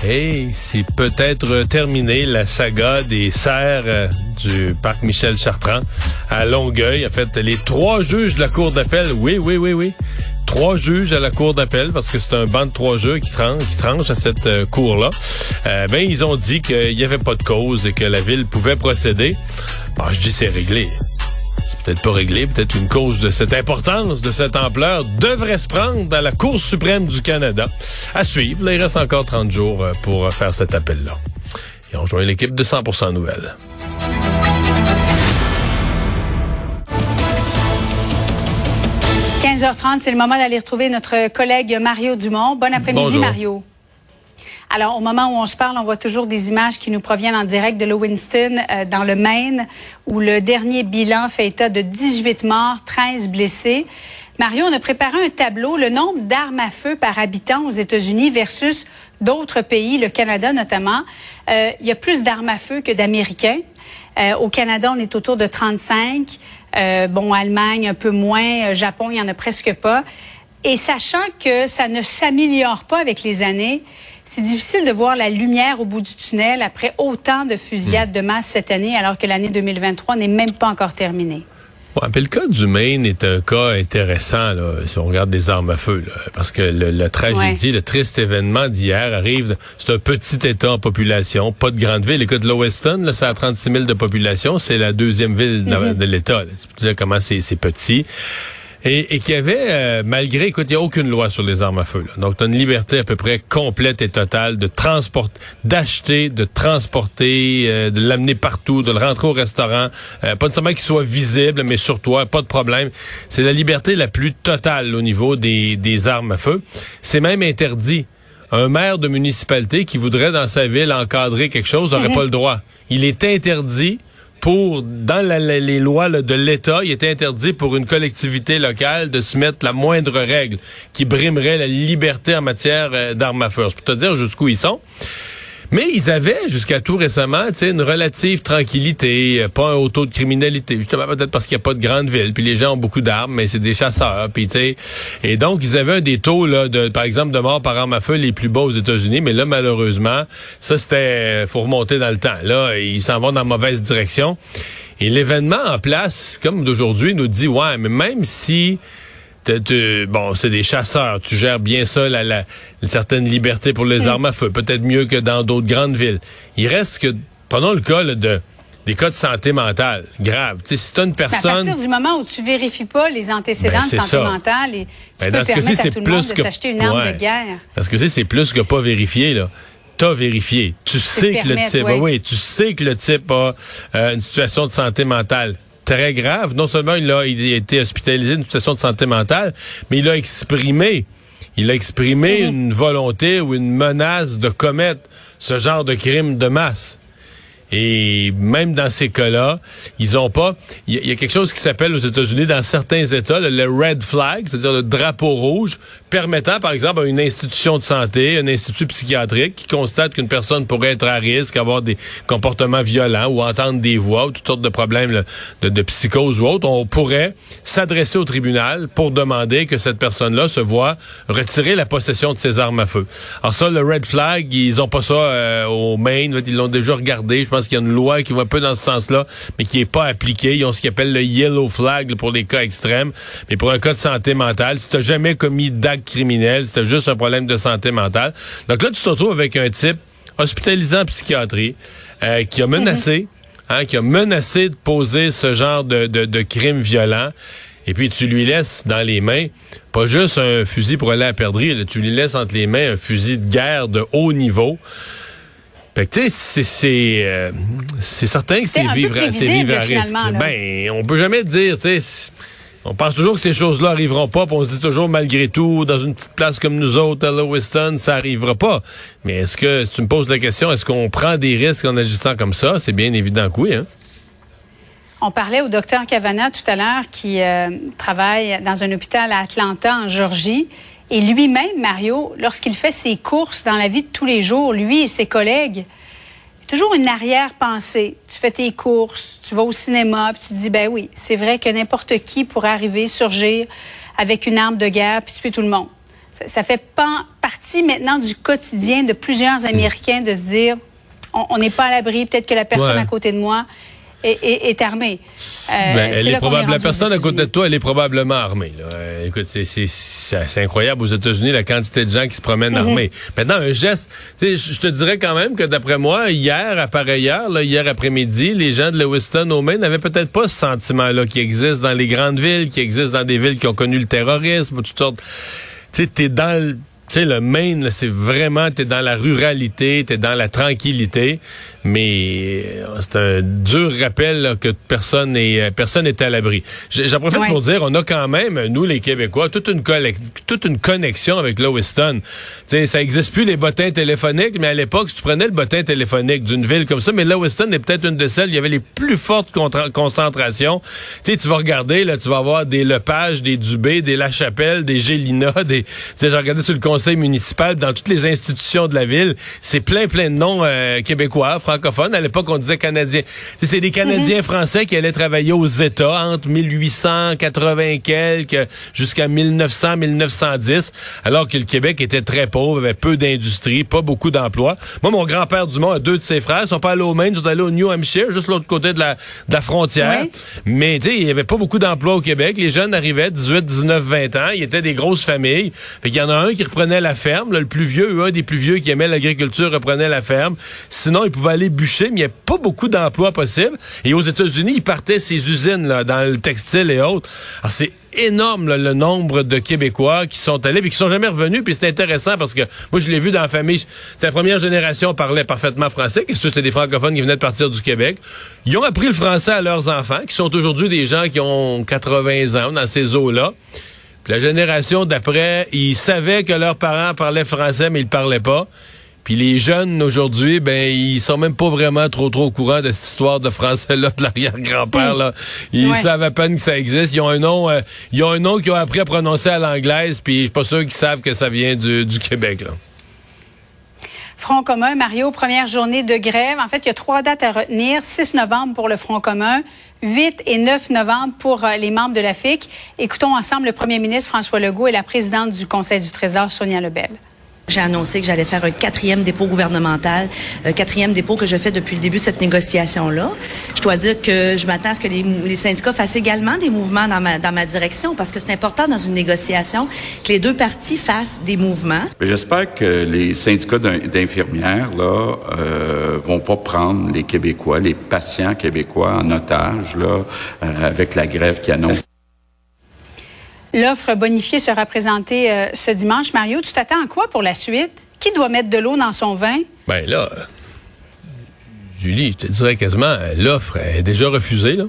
Hey, c'est peut-être terminé la saga des serres euh, du parc Michel Chartrand à Longueuil. En fait, les trois juges de la cour d'appel, oui, oui, oui, oui, trois juges à la cour d'appel parce que c'est un banc de trois juges qui tranche, à cette euh, cour-là. Euh, ben, ils ont dit qu'il n'y avait pas de cause et que la ville pouvait procéder. Bon, je dis c'est réglé peut-être pas réglé, peut-être une cause de cette importance, de cette ampleur, devrait se prendre à la Cour suprême du Canada. À suivre, là, il reste encore 30 jours euh, pour faire cet appel-là. Et on rejoint l'équipe de 100% Nouvelles. – 15h30, c'est le moment d'aller retrouver notre collègue Mario Dumont. Bon après-midi, Mario. Alors, au moment où on se parle, on voit toujours des images qui nous proviennent en direct de Lewiston, euh, dans le Maine, où le dernier bilan fait état de 18 morts, 13 blessés. Mario, on a préparé un tableau, le nombre d'armes à feu par habitant aux États-Unis versus d'autres pays, le Canada notamment. Euh, il y a plus d'armes à feu que d'Américains. Euh, au Canada, on est autour de 35. bon, Allemagne, un peu moins. Japon, il y en a presque pas. Et sachant que ça ne s'améliore pas avec les années, c'est difficile de voir la lumière au bout du tunnel après autant de fusillades de masse cette année, alors que l'année 2023 n'est même pas encore terminée. Ouais, le cas du Maine est un cas intéressant là, si on regarde des armes à feu, parce que le, tragédie, le triste événement d'hier arrive. C'est un petit État en population, pas de grande ville. Écoute, Loweston, là, ça a 36 000 de population, c'est la deuxième ville de, mm-hmm. de l'État. Tu dire comment c'est petit et, et qui avait, euh, malgré, écoute, il n'y a aucune loi sur les armes à feu. Là. Donc, tu as une liberté à peu près complète et totale de transporter, d'acheter, de transporter, euh, de l'amener partout, de le rentrer au restaurant. Euh, pas nécessairement qu'il soit visible, mais sur toi, pas de problème. C'est la liberté la plus totale au niveau des, des armes à feu. C'est même interdit. Un maire de municipalité qui voudrait dans sa ville encadrer quelque chose n'aurait mhm. pas le droit. Il est interdit pour, dans les lois de l'État, il était interdit pour une collectivité locale de se mettre la moindre règle qui brimerait la liberté en matière euh, d'armes à feu. pour te dire jusqu'où ils sont. Mais ils avaient jusqu'à tout récemment, une relative tranquillité, euh, pas un haut taux de criminalité, justement peut-être parce qu'il n'y a pas de grande ville, puis les gens ont beaucoup d'armes, mais c'est des chasseurs, puis tu sais, et donc ils avaient un des taux là, de, par exemple, de morts par arme à feu les plus bas aux États-Unis, mais là malheureusement, ça c'était, faut remonter dans le temps. Là, ils s'en vont dans la mauvaise direction. Et l'événement en place, comme d'aujourd'hui, nous dit ouais, mais même si bon, c'est des chasseurs. Tu gères bien ça, la, la, une certaine liberté pour les armes à feu. Peut-être mieux que dans d'autres grandes villes. Il reste que, prenons le cas de des cas de santé mentale sais, si tu une personne... à partir du moment où tu vérifies pas les antécédents ben, de santé mentale, et tu ben, peux permettre à tout le monde de s'acheter une arme de guerre. Parce que c'est plus que pas vérifié, là t'as vérifié. Tu sais que le type, oui. tu sais que le type a euh, une situation de santé mentale très grave. Non seulement il a, il a été hospitalisé d'une situation de santé mentale, mais il a exprimé, il a exprimé mhm. une volonté ou une menace de commettre ce genre de crime de masse. Et même dans ces cas-là, ils ont pas. Il y, a quelque chose qui s'appelle aux États-Unis, dans certains États, le, red flag, c'est-à-dire le drapeau rouge, permettant, par exemple, à une institution de santé, un institut psychiatrique, qui constate qu'une personne pourrait être à risque, avoir des comportements violents ou entendre des voix ou toutes sortes de problèmes de, psychose ou autre, on pourrait s'adresser au tribunal pour demander que cette personne-là se voit retirer la possession de ses armes à feu. Alors ça, le red flag, ils ont pas ça euh, au Maine, ils l'ont déjà regardé. Je pense qu'il y a une loi qui va un peu dans ce sens-là, mais qui est pas appliquée. Ils ont ce qu'ils appellent le yellow flag pour les cas extrêmes. Mais pour un cas de santé mentale, si tu jamais commis d'acte criminel, si juste un problème de santé mentale. Donc là, tu te retrouves avec un type hospitalisé en psychiatrie euh, qui a menacé, mm-hmm. hein, qui a menacé de poser ce genre de, de, de crime violent. Et puis tu lui laisses dans les mains pas juste un fusil pour aller à perdrix, tu lui laisses entre les mains un fusil de guerre de haut niveau. Fait que, tu sais, c'est, euh, c'est certain que c'est vivre, à risque. Ben, on peut jamais dire, tu sais, on pense toujours que ces choses-là arriveront pas, puis on se dit toujours malgré tout, dans une petite place comme nous autres, à Lewiston, ça arrivera pas. Mais est-ce que, si tu me poses la question, est-ce qu'on prend des risques en agissant comme ça? C'est bien évident que oui, hein? On parlait au docteur Cavana tout à l'heure qui euh, travaille dans un hôpital à Atlanta, en Georgie. Et lui-même, Mario, lorsqu'il fait ses courses dans la vie de tous les jours, lui et ses collègues, toujours une arrière-pensée. Tu fais tes courses, tu vas au cinéma, puis tu te dis, ben oui, c'est vrai que n'importe qui pourrait arriver, surgir avec une arme de guerre, puis tuer tout le monde. Ça, fait pas partie maintenant du quotidien de plusieurs Américains de se dire, on n'est pas à l'abri, peut-être que la personne à côté de moi est, armée. Euh, ben, elle est, probable, la personne à côté de toi, elle est probablement armée. Là. Euh, écoute, c'est incroyable aux États-Unis la quantité de gens qui se promènent mhm. armés. Maintenant, un geste, je te dirais quand même que d'après moi, hier, à pareille heure, là, hier après-midi, les gens de Lewiston au Maine n'avaient peut-être pas ce sentiment-là qui existe dans les grandes villes, qui existe dans des villes qui ont connu le terrorisme, toutes sortes. Tu sais, t'es dans le tu sais, le Maine, c'est vraiment, t'es dans la ruralité, t'es dans la tranquillité, mais euh, c'est un dur rappel que personne n'est euh, personne n'est à l'abri. J'en profite pour dire, on a quand même, nous les Québécois, toute une toute une connexion avec Lewiston. Tu sais, ça existe plus les bottins téléphoniques, mais à l'époque, tu prenais le bottin téléphonique d'une ville comme ça, mais Lewiston est peut-être une de celles, il y avait les plus fortes concentrations. Tu sais, tu vas regarder, là, tu vas avoir des Lepage, des Dubé, des La Chapelle, des Gélina, des, tu sais, j'ai regardé sur le conseil municipal, dans toutes les institutions de la ville, c'est plein, plein de noms euh, québécois, francophones. À l'époque, on disait canadiens. C'est des Canadiens mhm. français qui allaient travailler aux États entre 1880 quelques jusqu'à 1900, 1910, alors que le Québec était très pauvre, avait peu d'industrie, pas beaucoup d'emplois. Moi, mon grand-père Dumont a deux de ses frères, ils sont pas allés au Maine, ils sont allés au New Hampshire, juste l'autre côté de la, de la frontière. Mais, tu sais, il y avait pas beaucoup d'emplois au Québec. Les jeunes arrivaient, 18, 19, 20 ans, ils étaient des grosses familles. Fait qu'il y en a un qui reprenait la ferme. le plus vieux, un des plus vieux qui aimait l'agriculture, reprenait la ferme. Sinon, il pouvait aller bûcher, mais il n'y a pas beaucoup d'emplois possibles. Et aux États-Unis, il partait ses usines dans le textile et autres. Alors, c'est énorme le nombre de Québécois qui sont allés et qui sont jamais revenus. Puis c'est intéressant parce que moi, je l'ai vu dans la famille. La première génération parlait parfaitement français. Qu'est-ce que c'est des francophones qui venaient de partir du Québec? Ils ont appris le français à leurs enfants, qui sont aujourd'hui des gens qui ont 80 ans dans ces eaux-là. La génération d'après, ils savaient que leurs parents parlaient français, mais ils parlaient pas. Puis les jeunes aujourd'hui, ben ils sont même pas vraiment trop trop au courant de cette histoire de français là de l'arrière-grand-père là. Ils savent à peine que ça existe. Ils ont un nom, euh, ils ont un nom qu'ils ont appris à prononcer à l'anglaise. Puis je suis pas sûr qu'ils savent que ça vient du, du Québec là. Front commun, Mario, première journée de grève. En fait, il y a trois dates à retenir. 6 novembre pour le Front commun, 8 et 9 novembre pour euh, les membres de la FIC. Écoutons ensemble le premier ministre François Legault et la présidente du Conseil du Trésor, Sonia Lebel. J'ai annoncé que j'allais faire un quatrième dépôt gouvernemental, quatrième dépôt que je fais depuis le début de cette négociation-là. Je dois dire que je m'attends à ce que les, syndicats fassent également des mouvements dans ma, dans ma direction parce que c'est important dans une négociation que les deux parties fassent des mouvements. J'espère que les syndicats d'infirmières là euh, vont pas prendre les Québécois, les patients québécois en otage là euh, avec la grève qui annonce. L'offre bonifiée sera présentée euh, ce dimanche. Mario, tu t'attends à quoi pour la suite? Qui doit mettre de l'eau dans son vin? Ben là, Julie, je te dirais quasiment, l'offre est déjà refusée, là.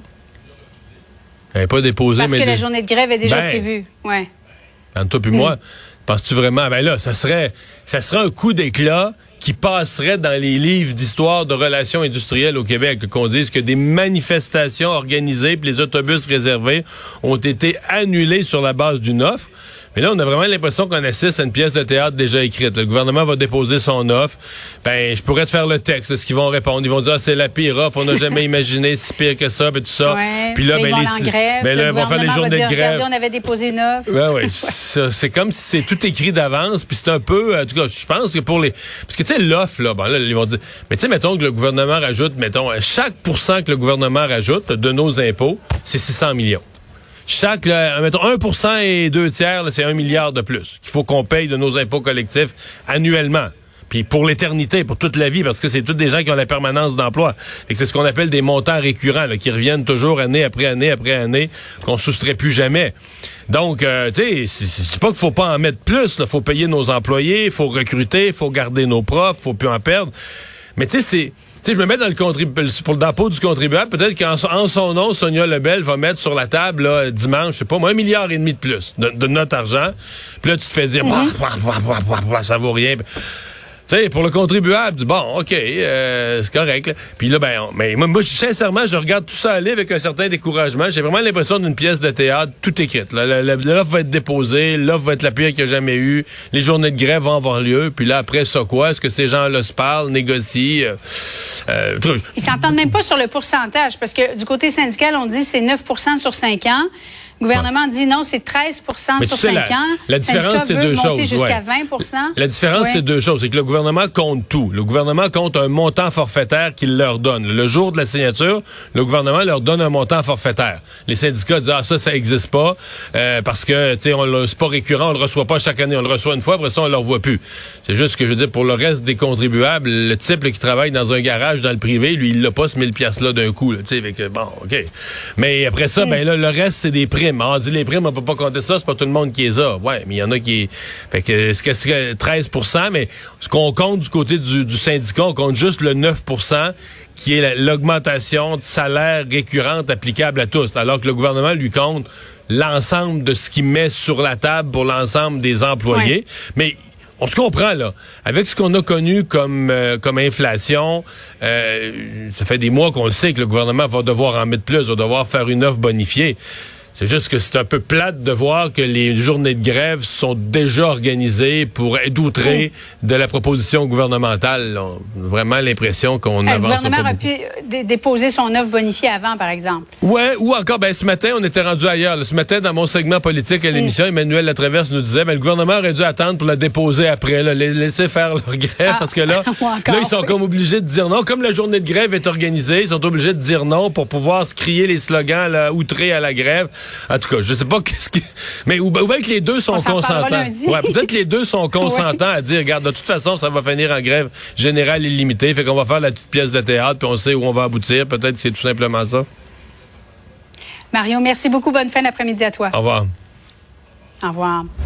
Elle n'est pas déposée. Parce que la journée de grève est déjà ben, prévue. Ouais. Entre toi et moi, hmm. penses-tu vraiment, ben là, ça serait, ça serait un coup d'éclat qui passerait dans les livres d'histoire de relations industrielles au Québec, qu'on dise que des manifestations organisées puis les autobus réservés ont été annulés sur la base d'une offre. Mais là, on a vraiment l'impression qu'on assiste à une pièce de théâtre déjà écrite. Le gouvernement va déposer son offre. Ben, je pourrais te faire le texte, ce qu'ils vont répondre. Ils vont dire, ah, c'est la pire offre, on n'a jamais imaginé si pire que ça, et tout ça. puis là, ben, les, ben, là, vont faire les journées de grève. on avait déposé une offre. Ben, oui, c'est comme si c'est tout écrit d'avance, puis c'est un peu, en tout cas, je pense que pour les, parce que tu sais, l'offre, là, bon, là, ils vont dire, mais tu sais, mettons que le gouvernement rajoute, mettons, chaque pourcent que le gouvernement rajoute de nos impôts, c'est 600 millions. Chaque, mettons, 1% et deux tiers, c'est un milliard de plus qu'il faut qu'on paye de nos impôts collectifs annuellement. Puis pour l'éternité, pour toute la vie, parce que c'est tous des gens qui ont la permanence d'emploi. Et c'est ce qu'on appelle des montants récurrents, qui reviennent toujours année après année après année, qu'on soustrait plus jamais. Donc, euh, tu sais, dis pas qu'il faut pas en mettre plus. Il faut payer nos employés, faut recruter, faut garder nos profs, faut plus en perdre. Mais tu sais, c'est sais, je me mets dans le contribuable, pour le dépôt du contribuable, peut-être qu'en en son nom, Sonia Lebel va mettre sur la table là, dimanche, je sais pas moi, un milliard et demi de plus de, notre argent. Puis là, tu te fais dire, mm-hmm. ça vaut rien. Tu sais, pour le contribuable, bon, OK, euh, c'est correct. Puis là, ben, mais moi, moi, sincèrement, je regarde tout ça aller avec un certain découragement. J'ai vraiment l'impression d'une pièce de théâtre tout écrite. L'offre va être déposée, l'offre va être la pire qu'il y a jamais eu, les journées de grève vont avoir lieu, puis là, après ça, quoi? Est-ce que ces gens-là se parlent, négocient? Euh, euh, Ils s'entendent même pas sur le pourcentage, parce que du côté syndical, on dit c'est 9% sur 5 ans. Le gouvernement dit non, c'est 13% sur 5 ans. La différence, c'est deux choses. jusqu'à 20 La différence, c'est deux choses. C'est que le gouvernement compte tout. Le gouvernement compte un montant forfaitaire qu'il leur donne. Le jour de la signature, le gouvernement leur donne un montant forfaitaire. Les syndicats disent, ah, ça, ça n'existe pas, euh, parce que, tu sais, c'est pas récurrent, on le reçoit pas chaque année. On le reçoit une fois, après ça, on le revoit plus. C'est juste que je veux dire, pour le reste des contribuables, le type qui travaille dans un garage dans le privé, lui, il l'a pas ce 1000 pièces-là d'un coup, tu sais, avec, bon, OK. Mais après ça, ben là, le reste, c'est des prix on dit les primes, on peut pas compter ça, c'est pas tout le monde qui les a. Ouais, mais il y en a qui. Fait que ce que 13% mais ce qu'on compte du côté du, syndicat, on compte juste le 9% qui est l'augmentation de salaire récurrente applicable à tous, alors que le gouvernement lui compte l'ensemble de ce qu'il met sur la table pour l'ensemble des employés. Mais on se comprend là. Avec ce qu'on a connu comme euh, comme inflation, euh, ça fait des mois qu'on le sait que le gouvernement va devoir en mettre plus, va devoir faire une offre bonifiée. C'est juste que c'est un peu plate de voir que les journées de grève sont déjà organisées pour édoutrer de la proposition gouvernementale. On a vraiment l'impression qu'on avance. Le gouvernement aurait pu déposer son offre bonifiée avant, par exemple. Ouais, ou encore, ben ce matin, on était rendu ailleurs. Ce matin, dans mon segment politique à l'émission, Emmanuel Latraverse nous disait, ben, le gouvernement aurait dû attendre pour la déposer après, là, laisser faire leur grève, ah. parce que là, là, ils sont comme obligés de dire non. Comme la journée de grève est organisée, ils sont obligés de dire non pour pouvoir se crier les slogans, là, outrés à la grève. En tout cas, je sais pas qu'est-ce qui. Mais ou, bien que les deux sont consentants. Ouais, peut-être que les deux sont consentants à dire, regarde, de toute façon, ça va finir en grève générale illimitée. Fait qu'on va faire la petite pièce de théâtre, puis on sait où on va aboutir. Peut-être que c'est tout simplement ça. Mario, merci beaucoup. Bonne fin d'après-midi à toi. Au revoir. Au revoir.